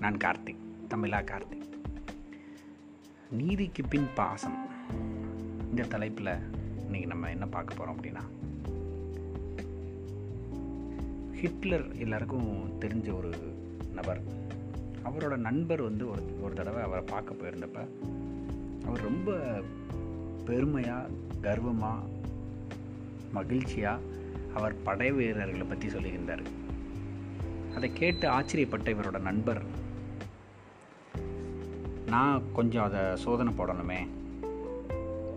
நான் கார்த்திக் தமிழா கார்த்திக். நீதிக்கு பின் பாசம். இந்த தலைப்பில் இன்றைக்கி நம்ம என்ன பார்க்க போகிறோம் அப்படின்னா ஹிட்லர் எல்லாருக்கும் தெரிஞ்ச ஒரு நபர். அவரோட நண்பர் வந்து ஒரு ஒரு தடவை அவரை பார்க்க போயிருந்தப்ப அவர் ரொம்ப பெருமையாக கர்வமாக மகிழ்ச்சியாக அவர் படை வீரர்களை பற்றி சொல்லியிருந்தார். அதை கேட்டு ஆச்சரியப்பட்ட இவரோட நண்பர் நான் கொஞ்சம் அதை சோதனை போடணுமே.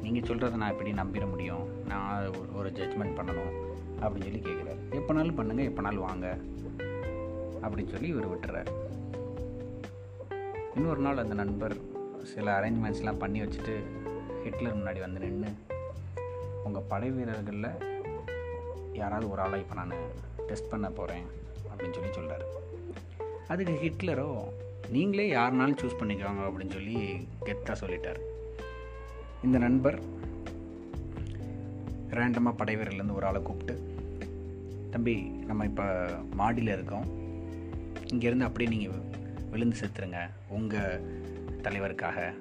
நீங்கள் சொல்கிறத நான் எப்படி நம்பிட முடியும்? நான் ஒரு- ஜட்ஜ்மெண்ட் பண்ணணும் அப்படின்னு சொல்லி கேட்குறாரு எப்போனாலும் பண்ணுங்கள் எப்போனாலும் வாங்க அப்படின்னு சொல்லி இவர் விட்டுறாரு. இன்னொரு நாள் அந்த நண்பர் சில அரேஞ்ச்மெண்ட்ஸ்லாம் பண்ணி வச்சுட்டு ஹிட்லர் முன்னாடி வந்து நின்று உங்கள் படை வீரர்களில் யாராவது ஒரு ஆளாக இப்போ நான் டெஸ்ட் பண்ண போகிறேன் அப்படின்னு சொல்லி சொல்கிறாரு அதுக்கு ஹிட்லரோ நீங்களே யாருனாலும் சூஸ் பண்ணிக்கோங்க அப்படின்னு சொல்லி கெத்தாக சொல்லிட்டார். இந்த நண்பர் ரேண்டமாக படைவீரர்லேருந்து ஒரு ஆளை கூப்பிட்டு தம்பி நம்ம இப்போ மாடியில் இருக்கோம். இங்கேருந்து அப்படியே நீங்கள் விழுந்து செத்துருங்க. உங்கள் தலைவருக்காக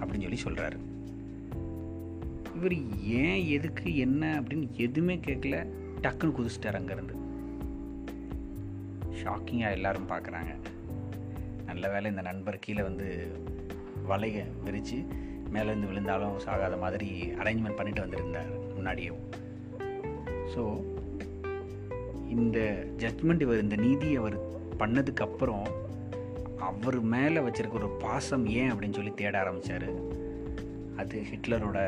அப்படின்னு சொல்லி சொல்கிறாரு இவர் ஏன் எதுக்கு என்ன அப்படின்னு எதுவுமே கேட்கல. டக்குன்னு குதிச்சிட்டார் அங்கேருந்து. ஷாக்கிங்காக எல்லாரும் பார்க்குறாங்க. நல்ல வேளை இந்த நண்பர் கீழே வந்து வலையை விரித்து மேலேருந்து விழுந்தாலும் சாகாத மாதிரி அரேஞ்ச்மெண்ட் பண்ணிட்டு வந்திருந்தார் முன்னாடியும் ஸோ இந்த ஜட்மெண்ட் இவர் இந்த நீதி அவர் பண்ணதுக்கப்புறம் அவர் மேலே வச்சுருக்க ஒரு பாசம் ஏன் அப்படின்னு சொல்லி தேட ஆரம்பித்தார் அது ஹிட்லரோட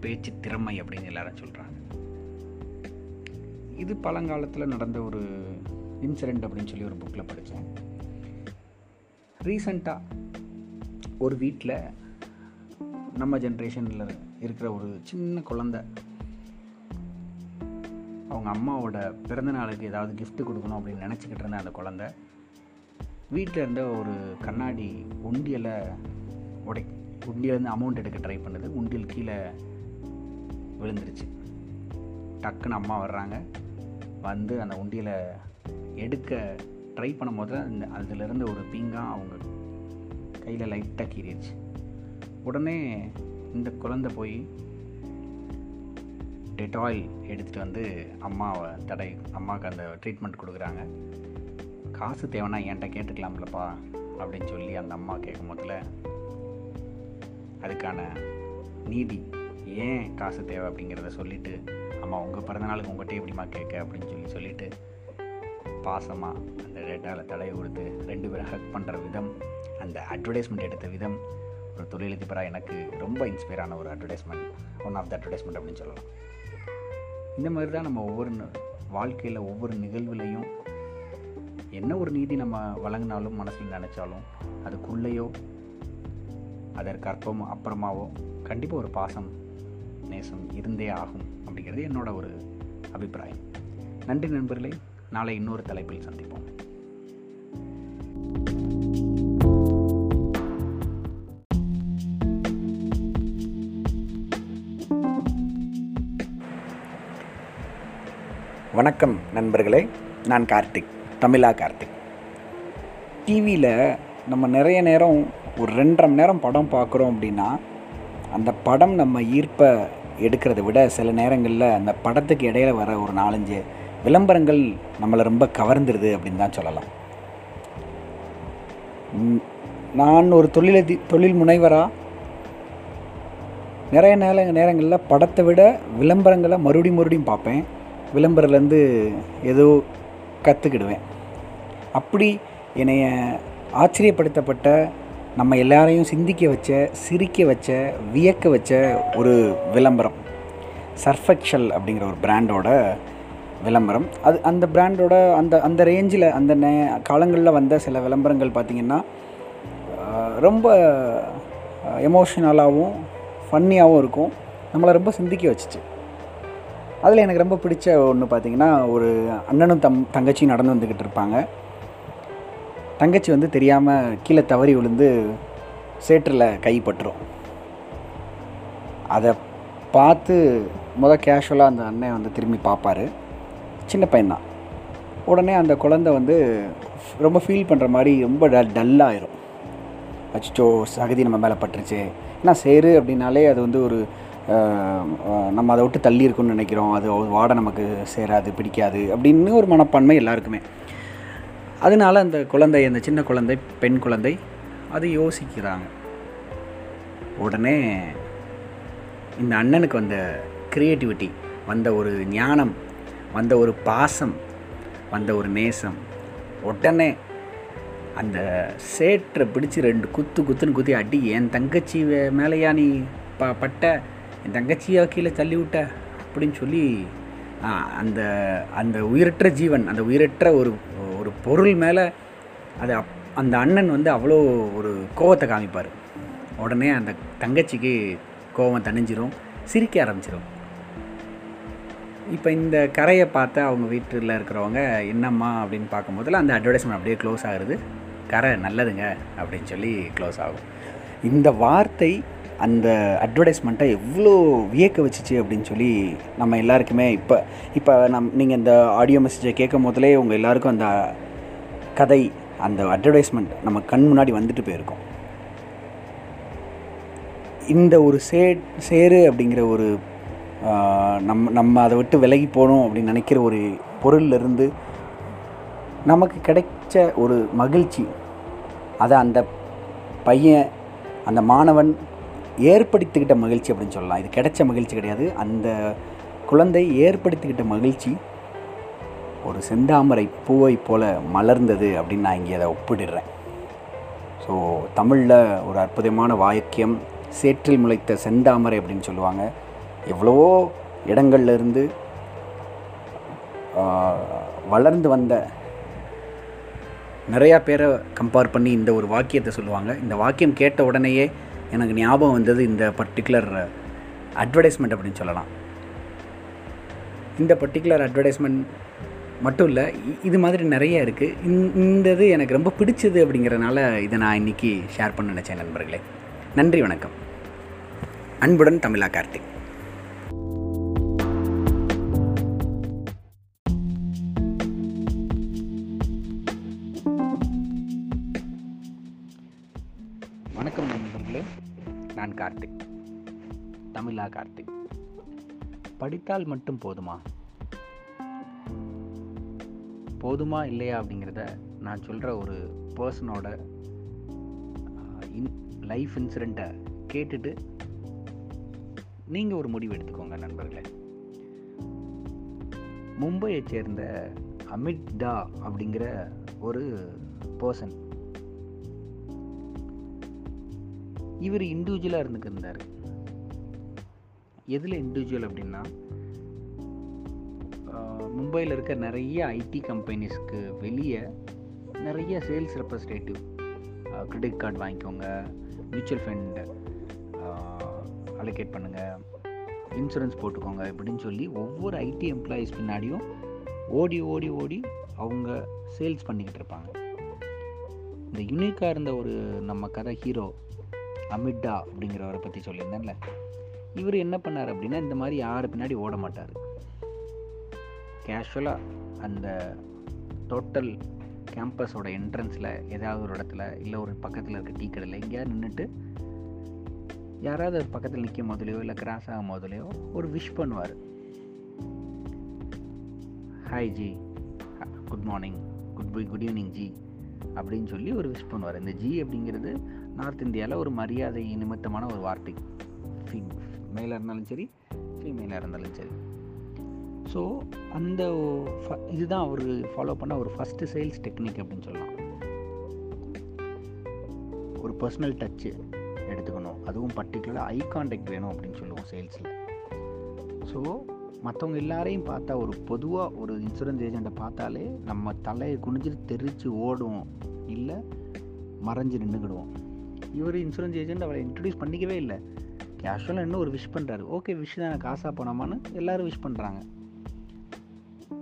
பேச்சு திறமை அப்படின்னு எல்லாரும் சொல்கிறாங்க இது பழங்காலத்தில் நடந்த ஒரு இன்சிடெண்ட் அப்படின்னு சொல்லி ஒரு புக்கில் படித்தேன் ரீசண்டாக ஒரு வீட்டில் நம்ம ஜென்ரேஷனில் இருக்கிற ஒரு சின்ன குழந்த அவங்க அம்மாவோட பிறந்த நாளுக்கு ஏதாவது கிஃப்ட்டு கொடுக்கணும் அப்படின்னு நினச்சிக்கிட்டு இருந்த அந்த குழந்த வீட்டில் இருந்த ஒரு கண்ணாடி உண்டியலை உடை உண்டியிலேருந்து அமௌண்ட் எடுக்க ட்ரை பண்ணுது. உண்டியல் கீழே விழுந்துருச்சு. டக்குன்னு அம்மா வர்றாங்க. வந்து அந்த உண்டியலை எடுக்க ட்ரை பண்ணும் போது அந்த அதிலிருந்து ஒரு பீங்கா அவங்க கையில் லைட்டாக கீறிடுச்சு. உடனே இந்த குழந்தை போய் டெட்டாயில் எடுத்துகிட்டு வந்து அம்மாவை தடை அம்மாவுக்கு அந்த ட்ரீட்மெண்ட் கொடுக்குறாங்க. காசு தேவைன்னா என்கிட்ட கேட்டுக்கலாம்லப்பா அப்படின்னு சொல்லி அந்த அம்மா கேட்கும் போதில் அதுக்கான நீதி ஏன் காசு தேவை அப்படிங்கிறத சொல்லிவிட்டு அம்மா உங்கள் பிறந்தநாளுக்கு உங்கள்கிட்ட எப்படிம்மா கேட்க? அப்படின்னு சொல்லி சொல்லிவிட்டு பாசமாக அந்த டேட்டாவில் தலையை கொடுத்து ரெண்டு பேரும் ஹக் பண்ணுற விதம் அந்த அட்வர்டைஸ்மெண்ட் எடுத்த விதம் ஒரு தொழிலதிபராக எனக்கு ரொம்ப இன்ஸ்பைரான ஒரு advertisement one of the advertisement அப்படின்னு சொல்லலாம். இந்த மாதிரி தான் நம்ம ஒவ்வொரு வாழ்க்கையில் ஒவ்வொரு நிகழ்வுலையும் என்ன ஒரு நீதி நம்ம வழங்கினாலும் மனசில் நினச்சாலும் அதுக்குள்ளேயோ அதற்கு அற்பமோ அப்புறமாவோ கண்டிப்பாக ஒரு பாசம் நேசம் இருந்தே ஆகும் அப்படிங்கிறது என்னோட ஒரு அபிப்பிராயம். நன்றி நண்பர்களே. நாளை இன்னொரு தலைப்பில் சந்திப்போம். வணக்கம் நண்பர்களே நான் கார்த்திக் தமிழா கார்த்திக். டிவியில் நம்ம நிறைய நேரம் ஒரு ரெண்டரை மணி நேரம் படம் பார்க்குறோம் அப்படின்னா அந்த படம் நம்ம ஈர்ப்பை எடுக்கிறத விட சில நேரங்களில் அந்த படத்துக்கு இடையில வர ஒரு நாலஞ்சு விளம்பரங்கள் நம்மளை ரொம்ப கவர்ந்துருது அப்படின்னு தான் சொல்லலாம். நான் ஒரு தொழிலதி தொழில் முனைவராக நிறைய நேர நேரங்களில் படத்தை விட விளம்பரங்களை மறுபடியும் மறுபடியும் பார்ப்பேன். விளம்பரத்துலேருந்து ஏதோ கற்றுக்கிடுவேன் அப்படி என்னைய ஆச்சரியப்படுத்தப்பட்ட நம்ம எல்லாரையும் சிந்திக்க வச்ச சிரிக்க வச்ச வியக்க வச்ச ஒரு விளம்பரம். சர்ஃபெக்ஷல் அப்படிங்கிற ஒரு பிராண்டோட விளம்பரம். அது அந்த பிராண்டோட அந்த அந்த ரேஞ்சில் அந்த நே காலங்களில் வந்த சில விளம்பரங்கள் பார்த்திங்கன்னா ரொம்ப எமோஷ்னலாகவும் ஃபன்னியாகவும் இருக்கும். நம்மளை ரொம்ப சிந்திக்க வச்சுச்சு. அதில் எனக்கு ரொம்ப பிடிச்ச ஒன்று பார்த்தீங்கன்னா ஒரு அண்ணனும் தம் தங்கச்சியும் நடந்து வந்துக்கிட்டு இருப்பாங்க. தங்கச்சி வந்து தெரியாமல் கீழே தவறி விழுந்து சேற்றில் கைப்பற்றும் அதை பார்த்து முத கேஷுவலாக அந்த அண்ணன் வந்து திரும்பி பார்ப்பாரு. சின்ன பையன்தான். உடனே அந்த குழந்தை வந்து ரொம்ப ஃபீல் பண்ணுற மாதிரி ரொம்ப ட டல்லாகிடும் அச்சோ சகதி நம்ம மேலே பட்டுருச்சு. ஏன்னா சேரு அப்படின்னாலே அது வந்து ஒரு நம்ம அதை விட்டு தள்ளி இருக்கும்னு நினைக்கிறோம். அது வாட நமக்கு சேராது பிடிக்காது அப்படின்னு ஒரு மனப்பான்மை எல்லாருக்குமே. அதனால அந்த குழந்தை அந்த சின்ன குழந்தை பெண் குழந்தை அது யோசிக்கிறாங்க. உடனே இந்த அண்ணனுக்கு வந்த க்ரியேட்டிவிட்டி வந்த ஒரு ஞானம் வந்த ஒரு பாசம் வந்த ஒரு நேசம். உடனே அந்த சேற்றை பிடிச்சி ரெண்டு குத்து குத்துன்னு குத்தி அடி என் தங்கச்சி மேலேயா நீ ப பட்ட? என் தங்கச்சியா கீழே தள்ளி விட்ட? அப்படின்னு சொல்லி அந்த அந்த உயிரற்ற ஜீவன் அந்த உயிரற்ற ஒரு ஒரு பொருள் மேலே அது அப் அந்த அண்ணன் வந்து அவ்வளோ ஒரு கோவத்தை காமிப்பார். உடனே அந்த தங்கச்சிக்கு கோவம் தணிஞ்சிரும் சிரிக்க ஆரம்பிச்சிடும் இப்போ இந்த கரையை பார்த்து அவங்க வீட்டில் இருக்கிறவங்க என்னம்மா? அப்படின்னு பார்க்கும்போதுல அந்த அட்வர்டைஸ்மெண்ட் அப்படியே க்ளோஸ் ஆகுது கரை நல்லதுங்க அப்படின்னு சொல்லி க்ளோஸ் ஆகும். இந்த வார்த்தை அந்த அட்வர்டைஸ்மெண்ட்டை எவ்வளோ வியக்க வச்சுச்சு அப்படின்னு சொல்லி நம்ம எல்லாருக்குமே இப்போ இப்போ நம் நீங்கள் இந்த ஆடியோ மெசேஜை கேட்கும் போதிலே உங்கள் எல்லாருக்கும் அந்த கதை அந்த அட்வர்டைஸ்மெண்ட் நம்ம கண் முன்னாடி வந்துட்டு போயிருக்கோம். இந்த ஒரு சே சேரு அப்படிங்கிற ஒரு நம்ம நம்ம அதை விட்டு விலகி போகணும் அப்படின்னு நினைக்கிற ஒரு பொருள்ல இருந்து நமக்கு கிடைச்ச ஒரு மகிழ்ச்சி. அதை அந்த பையன் அந்த மாணவன் ஏற்படுத்திக்கிட்ட மகிழ்ச்சி அப்படின்னு சொல்லலாம். இது கிடைச்ச மகிழ்ச்சி கிடையாது. அந்த குழந்தை ஏற்படுத்திக்கிட்ட மகிழ்ச்சி ஒரு செந்தாமரை பூவை போல மலர்ந்தது அப்படின்னு நான் இங்கே அதை ஒப்பிடுறேன். ஸோ தமிழில் ஒரு அற்புதமான வாக்கியம் சேற்றில் முளைத்த செந்தாமரை அப்படின்னு சொல்லுவாங்க. எவ்வளவோ இடங்கள்லேருந்து வளர்ந்து வந்த நிறையா பேரை கம்பேர் பண்ணி இந்த ஒரு வாக்கியத்தை சொல்லுவாங்க. இந்த வாக்கியம் கேட்ட உடனேயே எனக்கு ஞாபகம் வந்தது இந்த பர்டிகுலர் அட்வர்டைஸ்மெண்ட் அப்படின்னு சொல்லலாம். இந்த பர்டிகுலர் அட்வர்டைஸ்மெண்ட் மட்டும் இல்லை இ- இது மாதிரி நிறைய இருக்குது இந்த இது எனக்கு ரொம்ப பிடிச்சது அப்படிங்கிறனால இதை நான் இன்றைக்கி ஷேர் பண்ண நினச்சேன் நண்பர்களே. நன்றி வணக்கம். அன்புடன் தமிழா கார்த்திக். கார்த்திக். தமிழா கார்த்திக். படித்தால் மட்டும் போதுமா? போதுமா இல்லையா அப்படிங்கிறத நான் சொல்கிற ஒரு பர்சனோட இன் லைஃப் இன்சிடெண்ட்டை கேட்டுட்டு நீங்கள் ஒரு முடிவு எடுத்துக்கோங்க நண்பர்களே. மும்பையை சேர்ந்த அமித் டா அப்படிங்கிற ஒரு பர்சன் இவர் இண்டிவிஜுவலாக இருந்துக்கிருந்தார். எதில் இண்டிவிஜுவல் அப்படின்னா மும்பையில் இருக்க நிறைய ஐடி கம்பெனிஸ்க்கு வெளியே நிறைய சேல்ஸ் ரெப்ரஸன்டேட்டிவ் கிரெடிட் கார்டு வாங்கிக்கோங்க மியூச்சுவல் ஃபண்ட் அலோகேட் பண்ணுங்கள் இன்சூரன்ஸ் போட்டுக்கோங்க இப்படின்னு சொல்லி ஒவ்வொரு ஐடி எம்ப்ளாயீஸ் பின்னாடியும் ஓடி ஓடி ஓடி அவங்க சேல்ஸ் பண்ணிக்கிட்டு இருப்பாங்க. இந்த யூனிக்காக இருந்த ஒரு நம்ம கதை ஹீரோ அமிட்டா அப்படிங்கிறவரை பற்றி சொல்லியிருந்தேன்ல. இவர் என்ன பண்ணார் அப்படின்னா இந்த மாதிரி யார் பின்னாடி ஓட மாட்டார். கேஷுவலாக அந்த டோட்டல் கேம்பஸோட என்ட்ரன்ஸில் ஏதாவது ஒரு இடத்துல இல்லை ஒரு பக்கத்தில் இருக்க டீ கடையில் எங்கேயாவது நின்றுட்டு யாராவது ஒரு பக்கத்தில் நிற்கும் போதுலையோ இல்லை கிராஸ் ஆகும் போதுலையோ ஒரு விஷ் பண்ணுவார். Hi ji good morning good bye good evening ji அப்படின்னு சொல்லி ஒரு விஷ் பண்ணுவார். இந்த ஜி அப்படிங்கிறது நார்த் இந்தியாவில் ஒரு மரியாதை நிமித்தமான ஒரு வார்த்தை. ஃபீ மேலாக இருந்தாலும் சரி ஃபீமேலாக இருந்தாலும் சரி. ஸோ அந்த ஃப- இதுதான் அவர் ஃபாலோ பண்ண ஒரு ஃபஸ்ட்டு சேல்ஸ் டெக்னிக் அப்படின்னு சொல்லலாம். ஒரு பர்சனல் டச்சு எடுத்துக்கணும். அதுவும் பர்டிகுலராக ஐ கான்டாக்ட் வேணும் அப்படின்னு சொல்லுவோம் சேல்ஸில் ஸோ மற்றவங்க எல்லாரையும் பார்த்தா ஒரு பொதுவாக ஒரு இன்சூரன்ஸ் ஏஜெண்ட்டை பார்த்தாலே நம்ம தலையை குனிஞ்சிட்டு தெரித்து ஓடுவோம். இல்லை மறைஞ்சு நின்றுக்கிடுவோம் இவர் இன்சூரன்ஸ் ஏஜென்ட் அவளை இன்ட்ரடியூஸ் பண்ணிக்கவே இல்லை. கேஷுவலாக இன்னும் ஒரு விஷ் பண்ணுறாரு ஓகே விஷ் தானே காசாக போனோமான்னு எல்லோரும் விஷ் பண்ணுறாங்க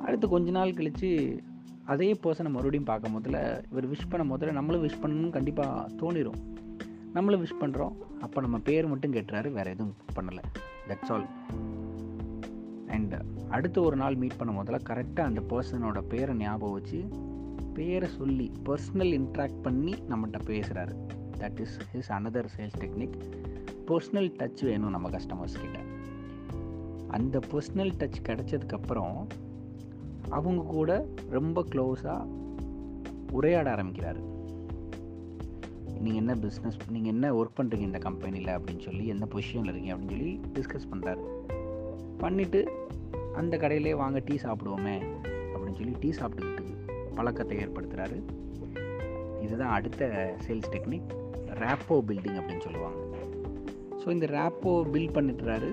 அடுத்து கொஞ்ச நாள் கழித்து அதே பர்சனை மறுபடியும் பார்க்கும் போதில் இவர் விஷ் பண்ண முதல்ல நம்மளும் விஷ் பண்ணணும்னு கண்டிப்பாக தோணிடும் நம்மளும் விஷ் பண்ணுறோம் அப்போ நம்ம பேர் மட்டும் கேட்டுறாரு வேறு எதுவும் பண்ணலை. தட்ஸ் ஆல் அண்ட் அடுத்த ஒரு நாள் மீட் பண்ணும் முதல்ல கரெக்டாக அந்த பர்சனோட பேரை ஞாபகம் வச்சு பேரை சொல்லி பர்சனல் இன்ட்ராக்ட் பண்ணி நம்மகிட்ட பேசுகிறாரு that is his another sales technique personal touch வேணும் நம்ம கஸ்டமர்ஸ் கிட்ட. அந்த பர்சனல் டச் கிடைச்சதுக்கப்புறம் அவங்க கூட ரொம்ப க்ளோஸாக உரையாட ஆரம்பிக்கிறாரு. நீங்கள் என்ன பிஸ்னஸ் நீங்கள் என்ன ஒர்க் பண்ணுறீங்க இந்த கம்பெனியில் அப்படின்னு சொல்லி என்ன பொசிஷனில் இருக்கீங்க அப்படின்னு சொல்லி டிஸ்கஸ் பண்ணுறாரு பண்ணிவிட்டு அந்த கடையிலே வாங்க டீ சாப்பிடுவோமே அப்படின்னு சொல்லி டீ சாப்பிட்டுக்கிட்டு பழக்கத்தை ஏற்படுத்துகிறாரு இதுதான் அடுத்த சேல்ஸ் டெக்னிக் ரேப்போ பில்டிங் அப்படின்னு சொல்லுவாங்க. ஸோ இந்த ரேப்போ பில்ட் பண்ணிட்டுறாரு.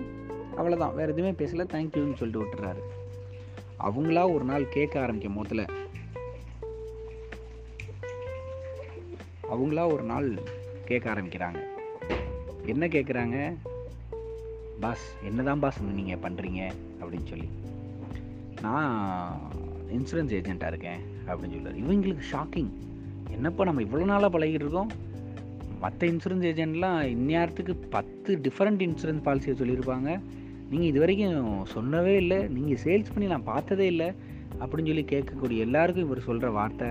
அவ்வளோதான் வேறு எதுவுமே பேசலை. தேங்க்யூன்னு சொல்லிட்டு விட்டுறாரு. அவங்களா ஒரு நாள் கேட்க ஆரம்பிக்கும் போதில் அவங்களா ஒரு நாள் கேட்க ஆரம்பிக்கிறாங்க. என்ன கேட்குறாங்க? பாஸ் என்ன தான் பாஸ் நீங்கள் பண்ணுறீங்க அப்படின்னு சொல்லி. நான் இன்சூரன்ஸ் ஏஜெண்ட்டாக இருக்கேன். அப்படின்னு சொல்லுவார் இவங்களுக்கு ஷாக்கிங் என்னப்பா நம்ம இவ்வளோ நாளாக பழகிட்டு இருக்கோம்? மற்ற இன்சூரன்ஸ் ஏஜென்ட்லாம் இந்நேரத்துக்கு பத்து டிஃப்ரெண்ட் இன்சூரன்ஸ் பாலிசியை சொல்லியிருப்பாங்க. நீங்கள் இது வரைக்கும் சொன்னவே இல்லை. நீங்கள் சேல்ஸ் பண்ணி நான் பார்த்ததே இல்லை. அப்படின்னு சொல்லி கேட்கக்கூடிய எல்லாருக்கும் இவர் சொல்கிற வார்த்தை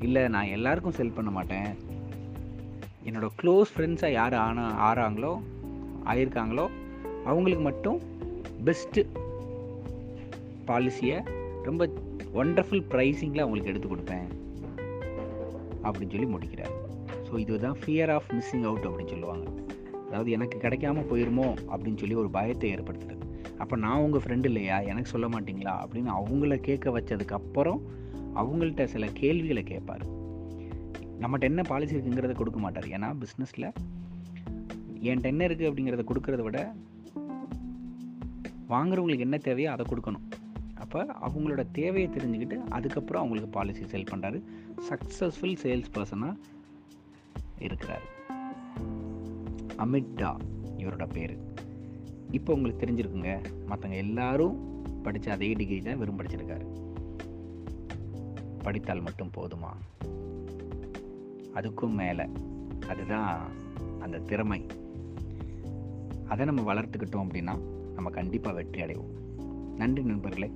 இல்லை நான் எல்லாருக்கும் செல் பண்ண மாட்டேன். என்னோடய க்ளோஸ் ஃப்ரெண்ட்ஸாக யார் ஆனா ஆறாங்களோ ஆயிருக்காங்களோ அவங்களுக்கு மட்டும் பெஸ்ட்டு பாலிசியை ரொம்ப ஒண்டர்ஃபுல் ப்ரைஸிங்கில் அவங்களுக்கு எடுத்து கொடுப்பேன். அப்படின்னு சொல்லி முடிக்கிறார். ஸோ இதுதான் ஃபியர் ஆஃப் மிஸ்ஸிங் அவுட் அப்படின்னு சொல்லுவாங்க. அதாவது எனக்கு கிடைக்காம போயிருமோ அப்படின்னு சொல்லி ஒரு பயத்தை ஏற்படுத்துறது அப்போ நான் உங்கள் ஃப்ரெண்டு இல்லையா? எனக்கு சொல்ல மாட்டிங்களா? அப்படின்னு அவங்கள கேட்க வச்சதுக்கப்புறம் அவங்கள்ட்ட சில கேள்விகளை கேட்பார். நம்மகிட்ட என்ன பாலிசி இருக்குங்கிறத கொடுக்க மாட்டார். ஏன்னா பிஸ்னஸில் என்கிட்ட என்ன இருக்குது அப்படிங்கிறத கொடுக்கறத விட வாங்குறவங்களுக்கு என்ன தேவையோ அதை கொடுக்கணும். அப்போ அவங்களோட தேவையை தெரிஞ்சுக்கிட்டு அதுக்கப்புறம் அவங்களுக்கு பாலிசி சேல் பண்ணுறாரு சக்ஸஸ்ஃபுல் சேல்ஸ் பர்சனாக இருக்கிறார். அமிட்டா இவரோட பேர். இப்போ உங்களுக்கு தெரிஞ்சிருக்குங்க மற்றவங்க எல்லாரும் படித்த அதே டிகிரி தான் வெறும் படிச்சிருக்காரு. படித்தால் மட்டும் போதுமா? அதுக்கும் மேலே. அதுதான் அந்த திறமை. அதை நம்ம வளர்த்துக்கிட்டோம் அப்படின்னா நம்ம கண்டிப்பாக வெற்றி அடைவோம். நன்றி நண்பர்களே.